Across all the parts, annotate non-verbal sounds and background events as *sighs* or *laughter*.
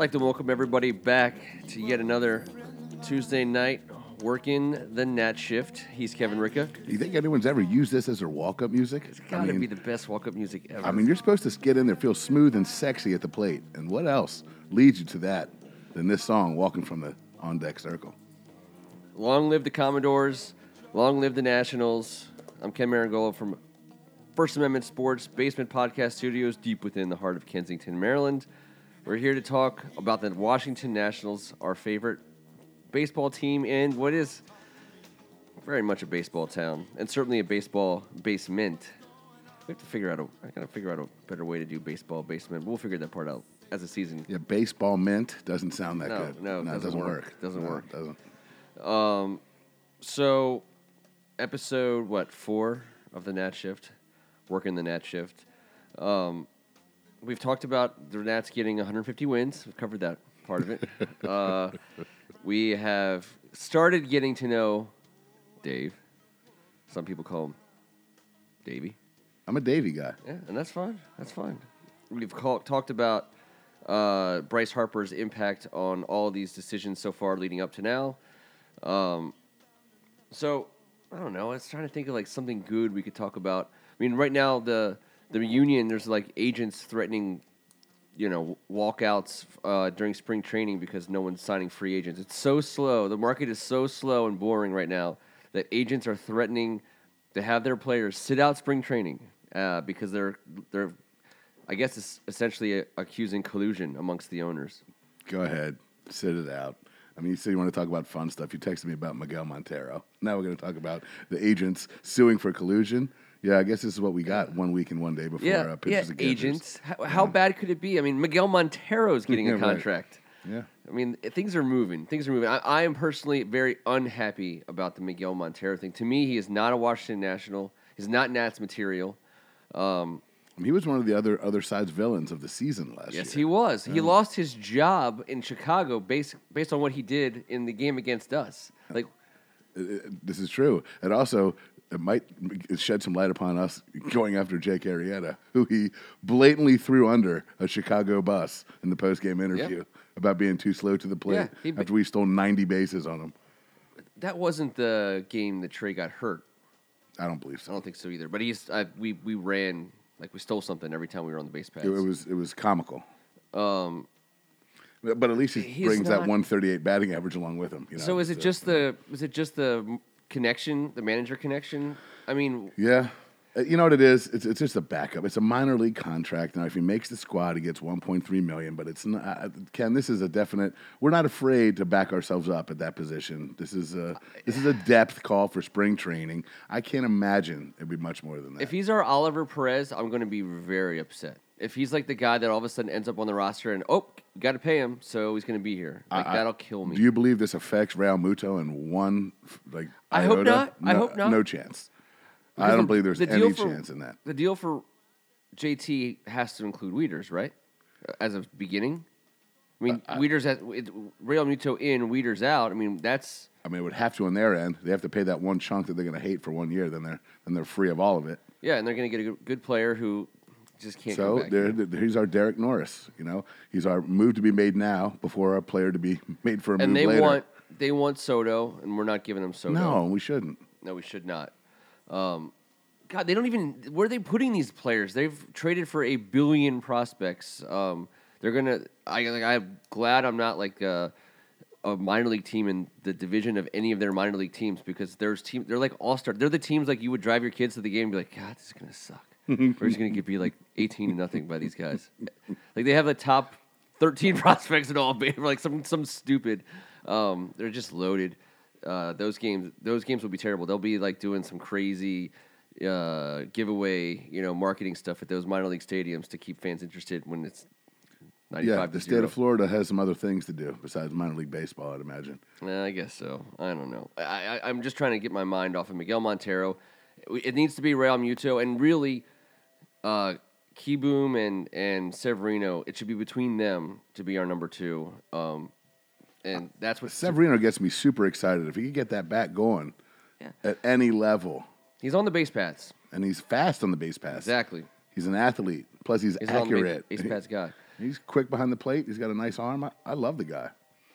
like to welcome everybody back to yet another Tuesday night working the Nat shift. He's Kevin Ricka. Do you think anyone's ever used this as their walk-up music? It's Gotta I mean, be the best walk-up music ever. I mean, you're supposed to get in there, feel smooth and sexy at the plate, and what else leads you to that than this song, "Walking from the On Deck Circle"? long live the Commodores. Long live the Nationals. I'm Ken Marangola from First Amendment Sports Basement Podcast Studios, deep within the heart of Kensington, Maryland. We're here to talk about the Washington Nationals, our favorite baseball team and what is very much a baseball town, and certainly a baseball basement. We have to figure out a. I gotta figure out a better way to do baseball basement. We'll figure that part out as the season. Yeah, baseball mint doesn't sound that No, good. no, no, it doesn't doesn't work. work. Doesn't No, work. Doesn't. Um, So, episode what four of the Nat Shift, working the Nat Shift. Um, we've talked about the Nats getting 150 wins. We've covered that part of it. *laughs* uh, we have started getting to know Dave. Some people call him Davey. I'm a Davy guy. Yeah, and that's fine. That's fine. We've call, talked about uh, Bryce Harper's impact on all these decisions so far leading up to now. Um, so I don't know. I was trying to think of like something good we could talk about. I mean, right now the the union there's like agents threatening, you know, walkouts uh, during spring training because no one's signing free agents. It's so slow. The market is so slow and boring right now that agents are threatening to have their players sit out spring training uh, because they're they're, I guess, it's essentially accusing collusion amongst the owners. Go ahead, sit it out. I mean, you said you want to talk about fun stuff. You texted me about Miguel Montero. Now we're going to talk about the agents suing for collusion. Yeah, I guess this is what we got one week and one day before Yeah, uh, yeah, pitchers catchers. agents. How, how bad could it be? I mean, Miguel Montero's getting Yeah, a right. contract. Yeah. I mean, things are moving. Things are moving. I, I am personally very unhappy about the Miguel Montero thing. To me, he is not a Washington National. He's not Nats material. Um, He was one of the other other side's villains of the season last yes, year. Yes, he was. He lost his job in Chicago based based on what he did in the game against us. Like, This is true, and also it might shed some light upon us going after Jake Arrieta, who he blatantly threw under a Chicago bus in the post game interview about being too slow to the plate Yeah, he- after we stole ninety bases on him. that wasn't the game that Trey got hurt. I don't believe so. I don't think so either. But he's I, we we ran like we stole something every time we were on the base pads. It, it was it was comical. Um, but at least he brings that 138 batting average along with him. You know? So is it So- just the is it just the connection, the manager connection? I mean, Yeah. Uh, You know what it is? It's, it's just a backup. It's a minor league contract. Now, if he makes the squad, he gets 1.3 million. But it's not, uh, Ken. This is a definite. We're not afraid to back ourselves up at that position. This is a this is a depth call for spring training. I can't imagine it'd be much more than that. if he's our Oliver Perez, I'm going to be very upset. If he's like the guy that all of a sudden ends up on the roster and oh, got to pay him, so he's going to be here. Like I- that'll kill me. Do you believe this affects Realmuto in one like? I hope iota? not. I No- hope not. No chance. I don't believe there's the any chance in that. The deal for JT has to include Wieters, right? As a beginning. I mean, Wieters has it, Realmuto in, Wieters out. I mean, that's I mean, it would have to on their end. They have to pay that one chunk that they're going to hate for one year. Then they're then they're free of all of it. yeah, and they're going to get a good, good player who just can't So there, there- he's our Derek Norris. You know, he's our move to be made now before our player to be *laughs* made for a and move they want they want Soto, and we're not giving them Soto. no, we shouldn't. No, we should not. Um, God, they don't even. Where are they putting these players? They've traded for a billion prospects. Um, they're gonna. I, like, I'm glad I'm not like a, a minor league team in the division of any of their minor league teams because there's team. They're like all star. They're the teams like you would drive your kids to the game and be like, God, this is gonna suck. *laughs* We're just gonna get be like 18 to nothing by these guys. Like they have the top 13 *laughs* prospects in all, like some some stupid. Um, they're just loaded. Uh, those games, those games will be terrible. They'll be like doing some crazy uh, giveaway, you know, marketing stuff at those minor league stadiums to keep fans interested when it's 95 Yeah, the state of Florida has some other things to do besides minor league baseball. I'd imagine. Yeah, I guess so. I don't know. I, I, I'm just trying to get my mind off of Miguel Montero. It it needs to be Realmuto, and really, uh, Kieboom and and Severino. It should be between them to be our number two. Um, and that's what Severino gets me super excited if he could get that bat going Yeah. at any level, he's on the base paths. and he's fast on the base pass. Exactly. He's an athlete. Plus, he's, He's an on the accurate. base, base paths guy. He's quick behind the plate. He's got a nice arm. I, I love the guy.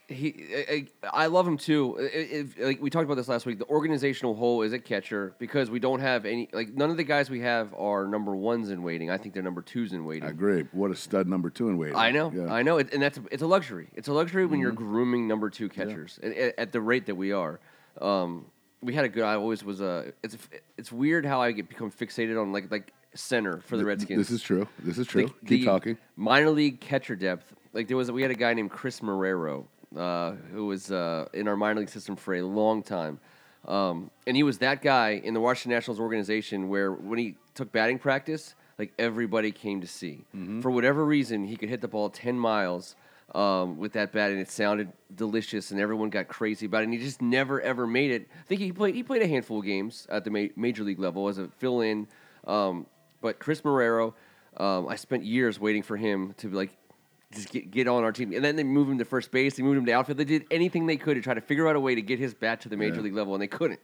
He, I, I love him too. If, like we talked about this last week, the organizational hole is at catcher because we don't have any. Like none of the guys we have are number ones in waiting. I think they're number twos in waiting. I agree. What a stud number two in waiting. I know, Yeah. I know, it, and that's it's a luxury. It's a luxury when you're grooming number two catchers at, at, at the rate that we are. Um, we had a good. I always was a. It's it's weird how I get become fixated on like like center for the Redskins. This is true. This is true. Like, Keep the talking. Minor league catcher depth. Like there was, we had a guy named Chris Marrero, uh, who was uh, in our minor league system for a long time, um, and he was that guy in the Washington Nationals organization where when he took batting practice, like everybody came to see. Mm-hmm. For whatever reason, he could hit the ball ten miles. Um, with that bat, and it sounded delicious, and everyone got crazy about it. And he just never ever made it. I think he played he played a handful of games at the ma- major league level as a fill in. Um, but Chris Marrero, um, I spent years waiting for him to be like just get, get on our team. And then they moved him to first base. They moved him to outfield. They did anything they could to try to figure out a way to get his bat to the major Yeah. league level, and they couldn't.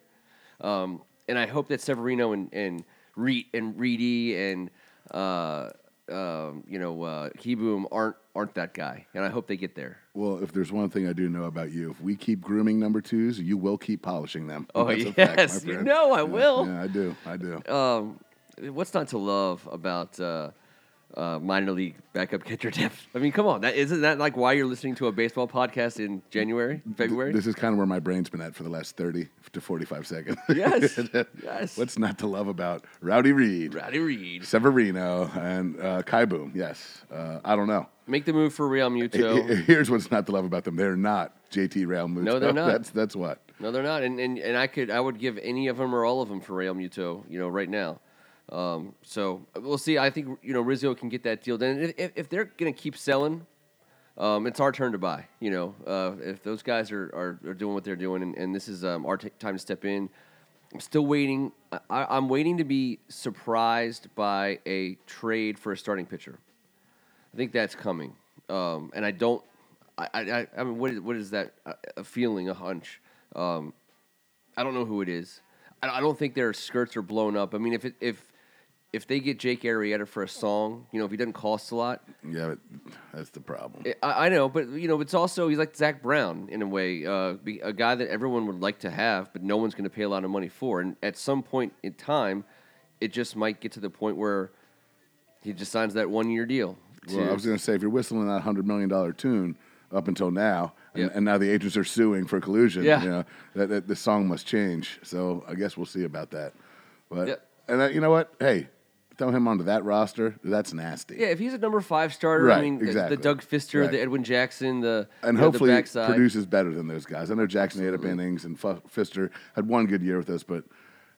Um, and I hope that Severino and and Reed and Reedy and uh, um, you know uh, Kieboom aren't aren't that guy. And I hope they get there. Well, if there's one thing I do know about you, if we keep grooming number twos, you will keep polishing them. Oh, That's a *laughs* fact, my yes. You know I Yeah, will. Yeah, I do. I do. Um, what's not to love about uh, uh, minor league backup *laughs* catcher depth? I mean, come on, that isn't that like why you're listening to a baseball podcast in January, February? This is kind of where my brain's been at for the last 30 to 45 seconds. *laughs* Yes, *laughs* yes. What's not to love about Raudy Read, Raudy Read. Severino, and uh, Kieboom? Yes. Uh, I don't know. Make the move for Realmuto. Here's what's not to love about them. They're not JT Realmuto. No, they're not. That's, that's what. No, they're not, and, and and I could I would give any of them or all of them for Realmuto, you know, right now. Um, so we'll see. I think you know Rizzo can get that deal done. If, if, they're going to keep selling, um, it's our turn to buy. You know, uh, if those guys are, are, are doing what they're doing, and, and this is um, our t- time to step in. I'm still waiting. I, I'm waiting to be surprised by a trade for a starting pitcher. I think that's coming, um, and I don't. I, I, I mean, what is what is that? A, a feeling, a hunch. Um, I don't know who it is. I, I don't think their skirts are blown up. I mean, if it, if if they get Jake Arrieta for a song, you know, if he doesn't cost a lot, Yeah, but that's the problem. I, I know, but you know, it's also he's like Zach Brown in a way, uh, be, a guy that everyone would like to have, but no one's going to pay a lot of money for. And at some point in time, it just might get to the point where he just signs that one year deal. Well, I was going to say, if you're whistling that hundred million dollar tune up until now, and, and now the agents are suing for collusion, Yeah. you know, that, that the song must change. So I guess we'll see about that. But and uh, you know what? Hey, throw him onto that roster. That's nasty. Yeah, if he's a number five starter, I mean, the- exactly. the Doug Fister, Right. the Edwin Jackson, the And you know, hopefully the produces better than those guys. I know Jackson ate up innings and Fister had one good year with us, but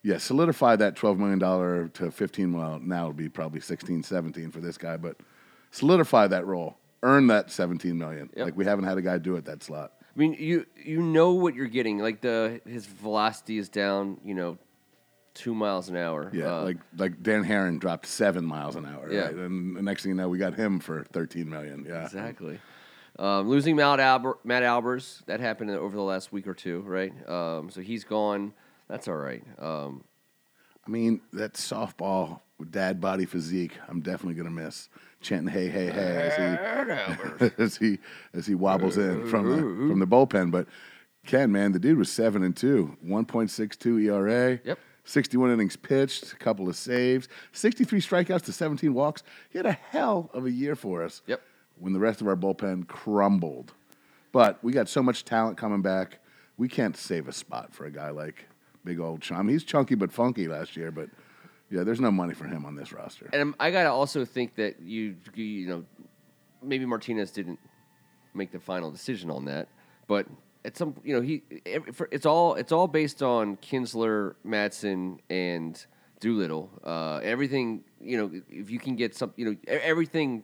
yeah, solidify that $12 million to 15. Well, now it'll be probably 16, 17 for this guy, but solidify that role. Earn that 17 million. Yep. Like we haven't had a guy do it that slot. I mean, you you know what you're getting. Like the his velocity is down, you know, two miles an hour. Yeah, Uh, like like Dan Haren dropped seven miles an hour. Yeah. right? and the next thing you know, we got him for thirteen million. Yeah, Exactly. Um, losing Matt, Alber, Matt Albers, that happened over the last week or two, right? Um, so he's gone. That's all right. Um, I mean that softball dad body physique. I'm definitely gonna miss chanting "Hey, hey, hey" as he *laughs* as he as he wobbles in from the *laughs* from the bullpen. But Ken, man, the dude was seven and two, 1.62 ERA. Yep. 61 innings pitched, a couple of saves, 63 strikeouts to 17 walks. He had a hell of a year for us. Yep. When the rest of our bullpen crumbled. But we got so much talent coming back. We can't save a spot for a guy like big old Chum. He's chunky but funky last year, but yeah, there's no money for him on this roster. and I gotta also think that you you know maybe Martinez didn't make the final decision on that, but at some you know he it's all it's all based on Kintzler, Madsen, and Doolittle. Uh, everything you know if you can get some you know everything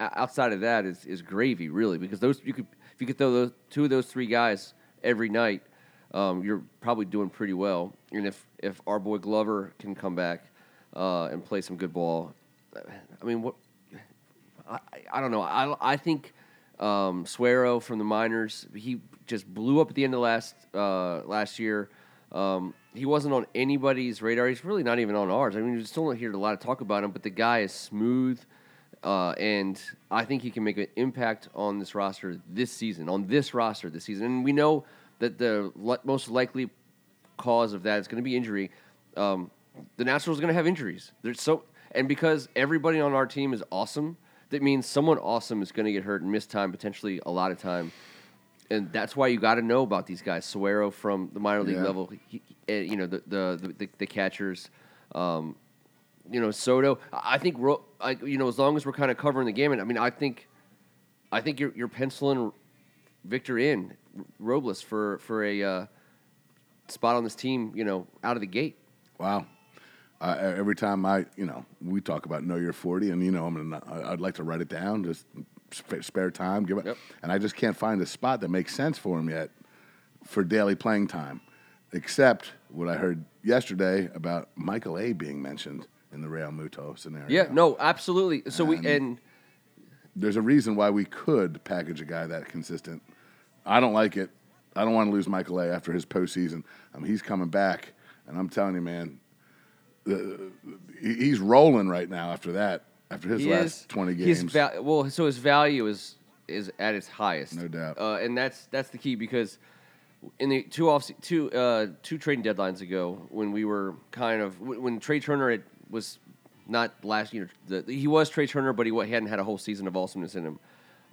outside of that is, is gravy really because those you could if you could throw those two of those three guys every night um, you're probably doing pretty well and if if our boy Glover can come back uh, and play some good ball I mean what I, I don't know I, I think um, Suero from the minors he just blew up at the end of last uh, last year um, he wasn't on anybody's radar he's really not even on ours I mean we still don't hear a lot of talk about him but the guy is smooth uh, and I think he can make an impact on this roster this season. On this roster this season, and we know that the li- most likely cause of that is going to be injury. Um, the Nationals are going to have injuries. There's so and because everybody on our team is awesome, that means someone awesome is going to get hurt and miss time, potentially a lot of time. And that's why you got to know about these guys. Suero from the minor league Yeah. level, he, eh, you know the the the, the catchers. Um, you know Soto. I think Ro- I, you know as long as we're kind of covering the game, and I mean I think I think you're you're penciling Victor in Robles for for a uh, spot on this team. You know out of the gate. Wow. Uh, every time I, you know, we talk about know your forty, and you know, I'm gonna, I'd like to write it down, just spare time, give it, Yep. and I just can't find a spot that makes sense for him yet for daily playing time, except what I heard yesterday about Michael A. being mentioned in the Realmuto scenario. Yeah, no, absolutely. So we and there's a reason why we could package a guy that consistent. I don't like it. I don't want to lose Michael A. after his postseason. I mean, he's coming back, and I'm telling you, man, the, he's rolling right now. After that, after his he last is 20 His games, well, so his value is is at its highest, No doubt. uh, and that's that's the key because in the two off two uh, two trading deadlines ago, when we were kind of when Trey Turner had, was not last year, the, he was Trey Turner, but he hadn't had a whole season of awesomeness in him,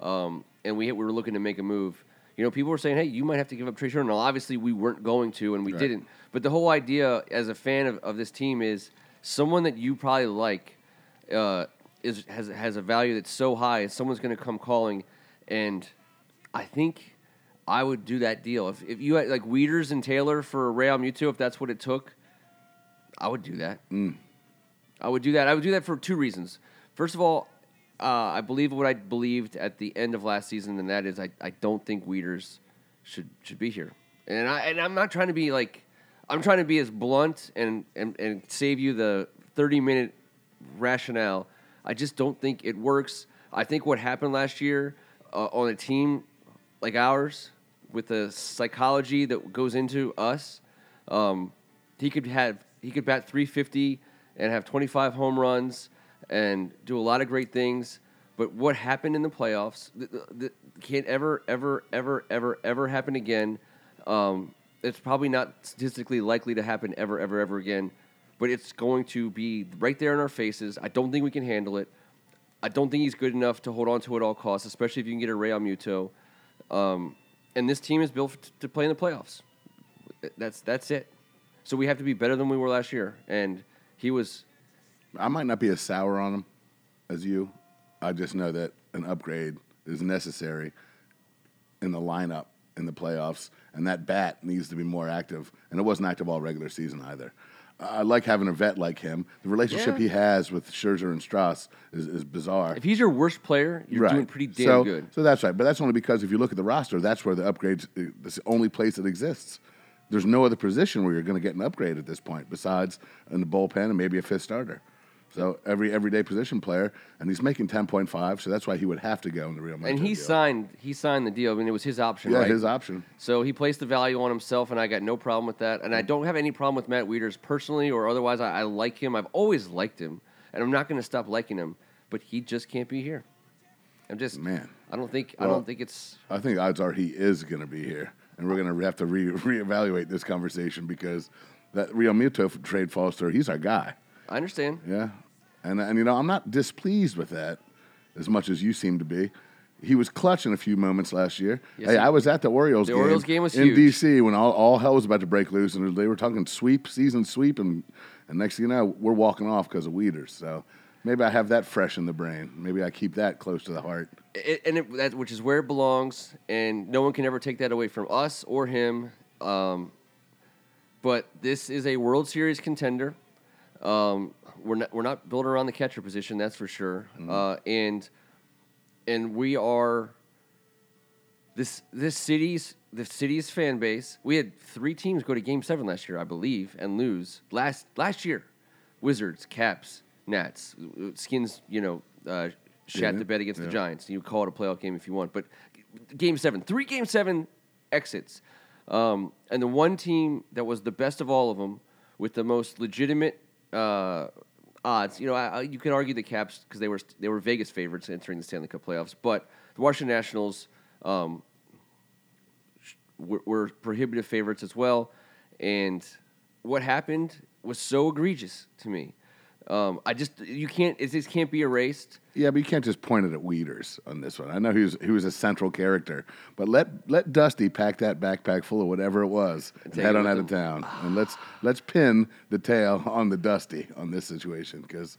um, and we we were looking to make a move. You know, people were saying, "Hey, you might have to give up Trey Turner." Now, obviously, we weren't going to, and we Right. didn't. But the whole idea, as a fan of, of this team, is someone that you probably like uh, is has has a value that's so high, someone's going to come calling, and I think I would do that deal if if you had like Wieters and Taylor for Realmuto, if that's what it took, I would do that. I would do that. I would do that for two reasons. First of all, uh, I believe what I believed at the end of last season, and that is I, I don't think Wieters should should be here. And I and I'm not trying to be like I'm trying to be as blunt and and, and save you the 30 minute rationale. I just don't think it works. I think what happened last year uh, on a team like ours with the psychology that goes into us, um, he could have he could bat 350 and have 25 home runs and do a lot of great things. But what happened in the playoffs th- th- can't ever, ever, ever, ever, ever happen again. Um, it's probably not statistically likely to happen ever, ever, ever again. But it's going to be right there in our faces. I don't think we can handle it. I don't think he's good enough to hold on to at all costs, especially if you can get a Realmuto. Um, and this team is built to play in the playoffs. That's that's it. So we have to be better than we were last year. And he was I might not be as sour on him as you. I just know that an upgrade is necessary in the lineup in the playoffs, and that bat needs to be more active. And it wasn't active all regular season either. I like having a vet like him. The relationship Yeah. he has with Scherzer and Strauss is, is bizarre. if he's your worst player, you're right. doing pretty damn so, good. So that's right. But that's only because if you look at the roster, that's where the upgrades. That's the only place that exists. There's no other position where you're going to get an upgrade at this point besides in the bullpen and maybe a fifth starter. So every everyday position player, and he's making ten point five, so that's why he would have to go in the Real Madrid. And he deal. signed he signed the deal. I mean, it was his option, yeah, right? his option. So he placed the value on himself, and I got no problem with that. And I don't have any problem with Matt Wieters personally or otherwise. I, I like him. I've always liked him, and I'm not going to stop liking him. But he just can't be here. I'm just Man. I don't think I don't think it's I think odds are he is going to be here, and we're going to have to re- reevaluate this conversation because that Realmuto trade falls through. He's our guy. I understand. Yeah, and and you know I'm not displeased with that as much as you seem to be. He was clutch in a few moments last year. Yes, hey, he- I was at the Orioles The game. Orioles game was in huge. DC when all, all hell was about to break loose, and they were talking sweep, season sweep, and and next thing you know, we're walking off because of Wieters. So maybe I have that fresh in the brain. Maybe I keep that close to the heart. it, and it, that, which is where it belongs, and no one can ever take that away from us or him. Um, but this is a World Series contender. Um, we're not we're not built around the catcher position, that's for sure. Uh, and and we are this this city's the city's fan base. We had three teams go to Game Seven last year, I believe, and lose last last year. Wizards, Caps, Nats, Skins. You know, uh, shat Yeah, the bed against the. Giants. You call it a playoff game if you want, but Game Seven, three Game Seven exits, um, and the one team that was the best of all of them, with the most legitimate. Uh, odds. You know, I, you could argue the Caps because they were they were Vegas favorites entering the Stanley Cup playoffs, but the Washington Nationals um, were, were prohibitive favorites as well. And what happened was so egregious to me. Um, I just you can't it just can't be erased. Yeah, but you can't just point it at Wieters on this one. I know he was he was a central character, but let let Dusty pack that backpack full of whatever it was and take head on out of town, and let's let's pin the tail on the Dusty on this situation because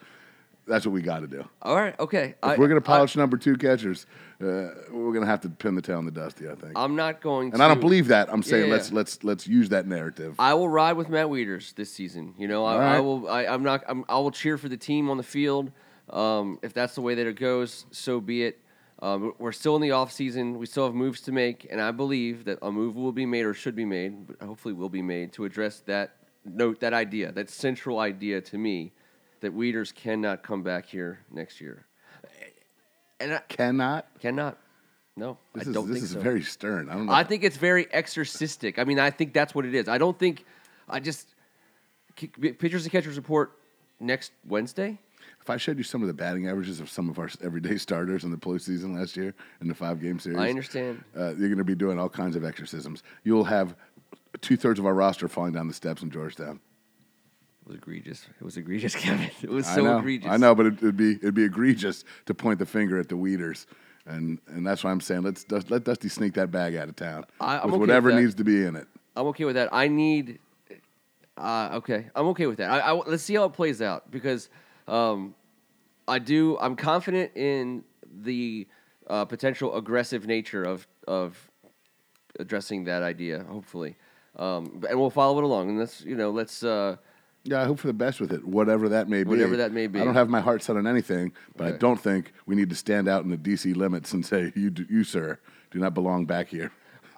that's what we got to do. All right, okay. If we're gonna polish number two catchers, uh, we're gonna have to pin the tail on the Dusty. I think, I, am not going. To And to, I don't believe that. I'm saying Yeah. let's let's let's use that narrative. I will ride with Matt Wieters this season. You know, I, All I will. I, I'm not. I'm, I will cheer for the team on the field. Um, if that's the way that it goes, so be it. Um, we're still in the off season. We still have moves to make, and I believe that a move will be made or should be made, but hopefully will be made to address that note, that idea, that central idea to me, that Wieters cannot come back here next year, and I Cannot. cannot. No, This I is don't this think is so. very stern. I don't know. I think it's very exorcistic. I mean, I think that's what it is. I don't think I just pitchers and catchers report next Wednesday. If I showed you some of the batting averages of some of our everyday starters in the postseason last year in the five game series, I understand. Uh, you're going to be doing all kinds of exorcisms. You'll have two thirds of our roster falling down the steps in Georgetown. It was egregious. It was egregious, *laughs* Kevin. It was I so know, egregious. I know, but it, it'd be it'd be egregious to point the finger at the Wieters, and and that's why I'm saying let's Dust- let Dusty sneak that bag out of town I- I'm with okay with whatever that. needs to be in it. I'm okay with that. I need. Uh, okay, I'm okay with that. I, I- let's see how it plays out because um, I do. I'm confident in the uh, potential aggressive nature of of addressing that idea. Hopefully, um, and we'll follow it along. And let's you know let's. Uh, Yeah, I hope for the best with it, whatever that may be. Whatever that may be. I don't have my heart set on anything, but I don't think we need to stand out in the DC limits and say, "You, do, you, sir, do not belong back here."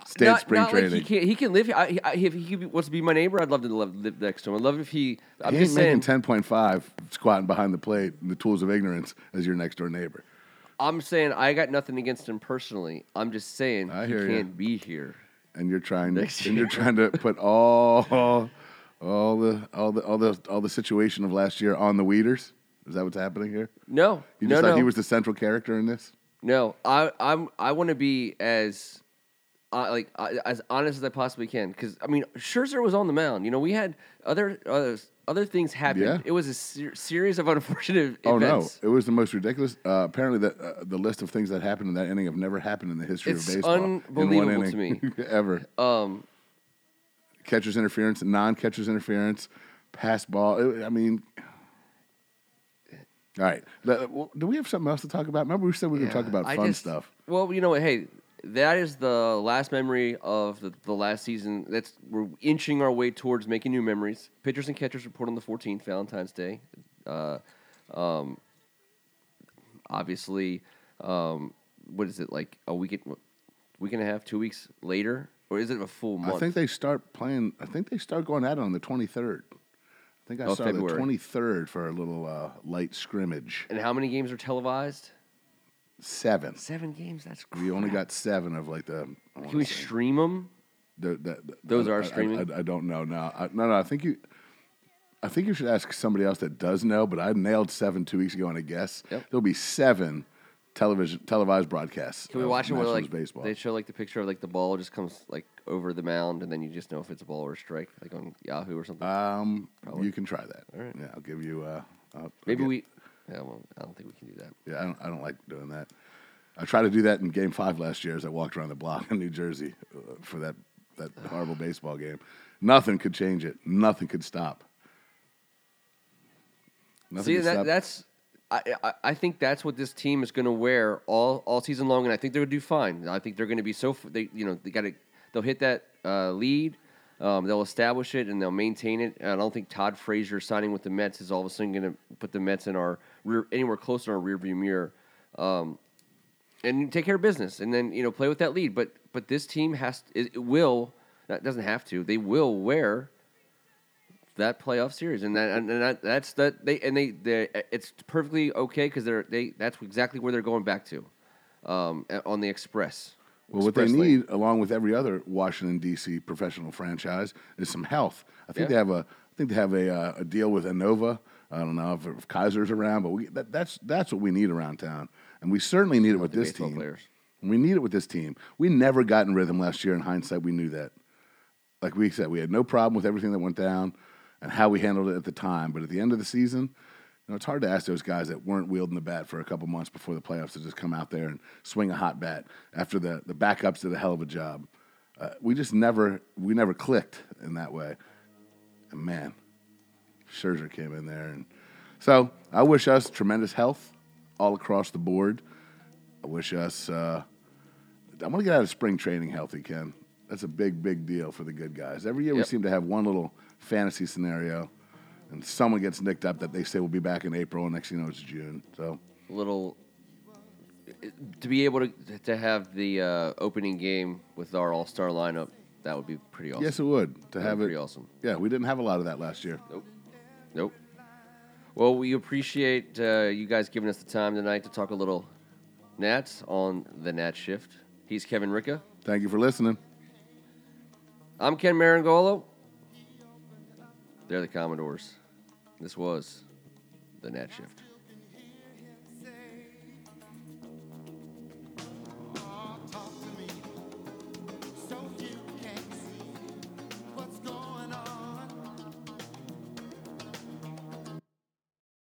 Stay at Not- spring not like training. he, can, he can live here. I, I, if he wants to be my neighbor, I'd love to live, live next to him. I'd love if he. I'm he just making saying. ten point five squatting behind the plate and the tools of ignorance as your next door neighbor. I'm saying I got nothing against him personally. I'm just saying I he can't be here. And you're trying Next and you're trying to put all *laughs* all the all the all the all the situation of last year on the Wieters. Is that what's happening here? No, You no, thought no, he was the central character in this? no. I, I'm. I want to be as, uh, like, uh, as honest as I possibly can. Because I mean, Scherzer was on the mound. You know, we had other other other things happen. Yeah. It was a ser- series of *laughs* unfortunate events. Oh events. no! It was the most ridiculous. Uh, apparently, the uh, the list of things that happened in that inning have never happened in the history It's of baseball. in one unbelievable to inning, *laughs* ever. Um, Catcher's interference, non-catcher's interference, pass ball. I mean, all right. Do we have something else to talk about? Remember, we said we were going to talk about fun just- stuff. Well, you know what? Hey, that is the last memory of the, the last season. That's we're inching our way towards making new memories. Pitchers and catchers report on the 14th, Valentine's Day. Uh, um, obviously, um, what is it like a week, week and a half, two weeks later, or is it a full month? I think they start playing. I think they start going at it on the twenty third. I think I Of saw February. the twenty third for a little uh, light scrimmage. and how many games are televised? Seven. Seven games. That's We only got seven of like the. I Can we say- stream them? The, the, the- Those I- are I- streaming? I, I, don't know. No, I, no, no. I think you. I think you should ask somebody else that does know. But I nailed seven two weeks ago on a guess. Yep. There'll be seven television televised broadcasts. Can we watch it where like baseball? they show like the picture of like the ball just comes like over the mound and then you just know if it's a ball or a strike like on Yahoo or something. um, you can try that. All right. Yeah, I'll give you. Uh, I'll, Maybe I'll we. Yeah, well, I don't think we can do that. Yeah, I don't, I don't like doing that. I tried to do that in Game Five last year as I walked around the block in New Jersey uh, for that that *sighs* horrible baseball game. Nothing could change it. Nothing could stop. Nothing See, that, stop. that's. I, I, think that's what this team is going to wear all, all season long, and I think they're going to do fine. I think they're going to be so they you know they got to they'll hit that uh, lead, um, they'll establish it, and they'll maintain it. And I don't think Todd Frazier signing with the Mets is all of a sudden going to put the Mets in our rear, anywhere close to our rearview mirror. Um, and take care of business, and then you know play with that lead. But but this team has it will that doesn't have to. They will wear that playoff series, and that and that, that's that they and they they it's perfectly okay because they're they that's exactly where they're going back to, um, on the express. well, what they need, along with every other Washington D.C. professional franchise, is some health. I think Yeah. they have a I think they have a, uh, a deal with Inova. I don't know if, if Kaiser's around, but we, that, that's that's what we need around town, and we certainly need it with this team. players. We need it with this team. We never got in rhythm last year. In hindsight, we knew that. Like we said, we had no problem with everything that went down and how we handled it at the time. But at the end of the season, you know, it's hard to ask those guys that weren't wielding the bat for a couple months before the playoffs to just come out there and swing a hot bat after the the backups did a hell of a job. Uh, we just never we never clicked in that way. And man, Scherzer came in there, and so I wish us tremendous health all across the board. I wish us. Uh, I want to get out of spring training healthy, Ken. That's a big, big deal for the good guys. Every year we seem to have one little fantasy scenario, and someone gets nicked up that they say will be back in April, and next thing you know it's June. So a little to be able to to have the uh, opening game with our all star lineup. That would be pretty awesome. yes, it would to That'd have it. pretty awesome. Yeah, we didn't have a lot of that last year. Nope. Nope. Well, we appreciate uh, you guys giving us the time tonight to talk a little Nats on the Nat Shift. He's Kevin Ricka. Thank you for listening. I'm Ken Marangolo. They're the Commodores. This was the Nat Shift.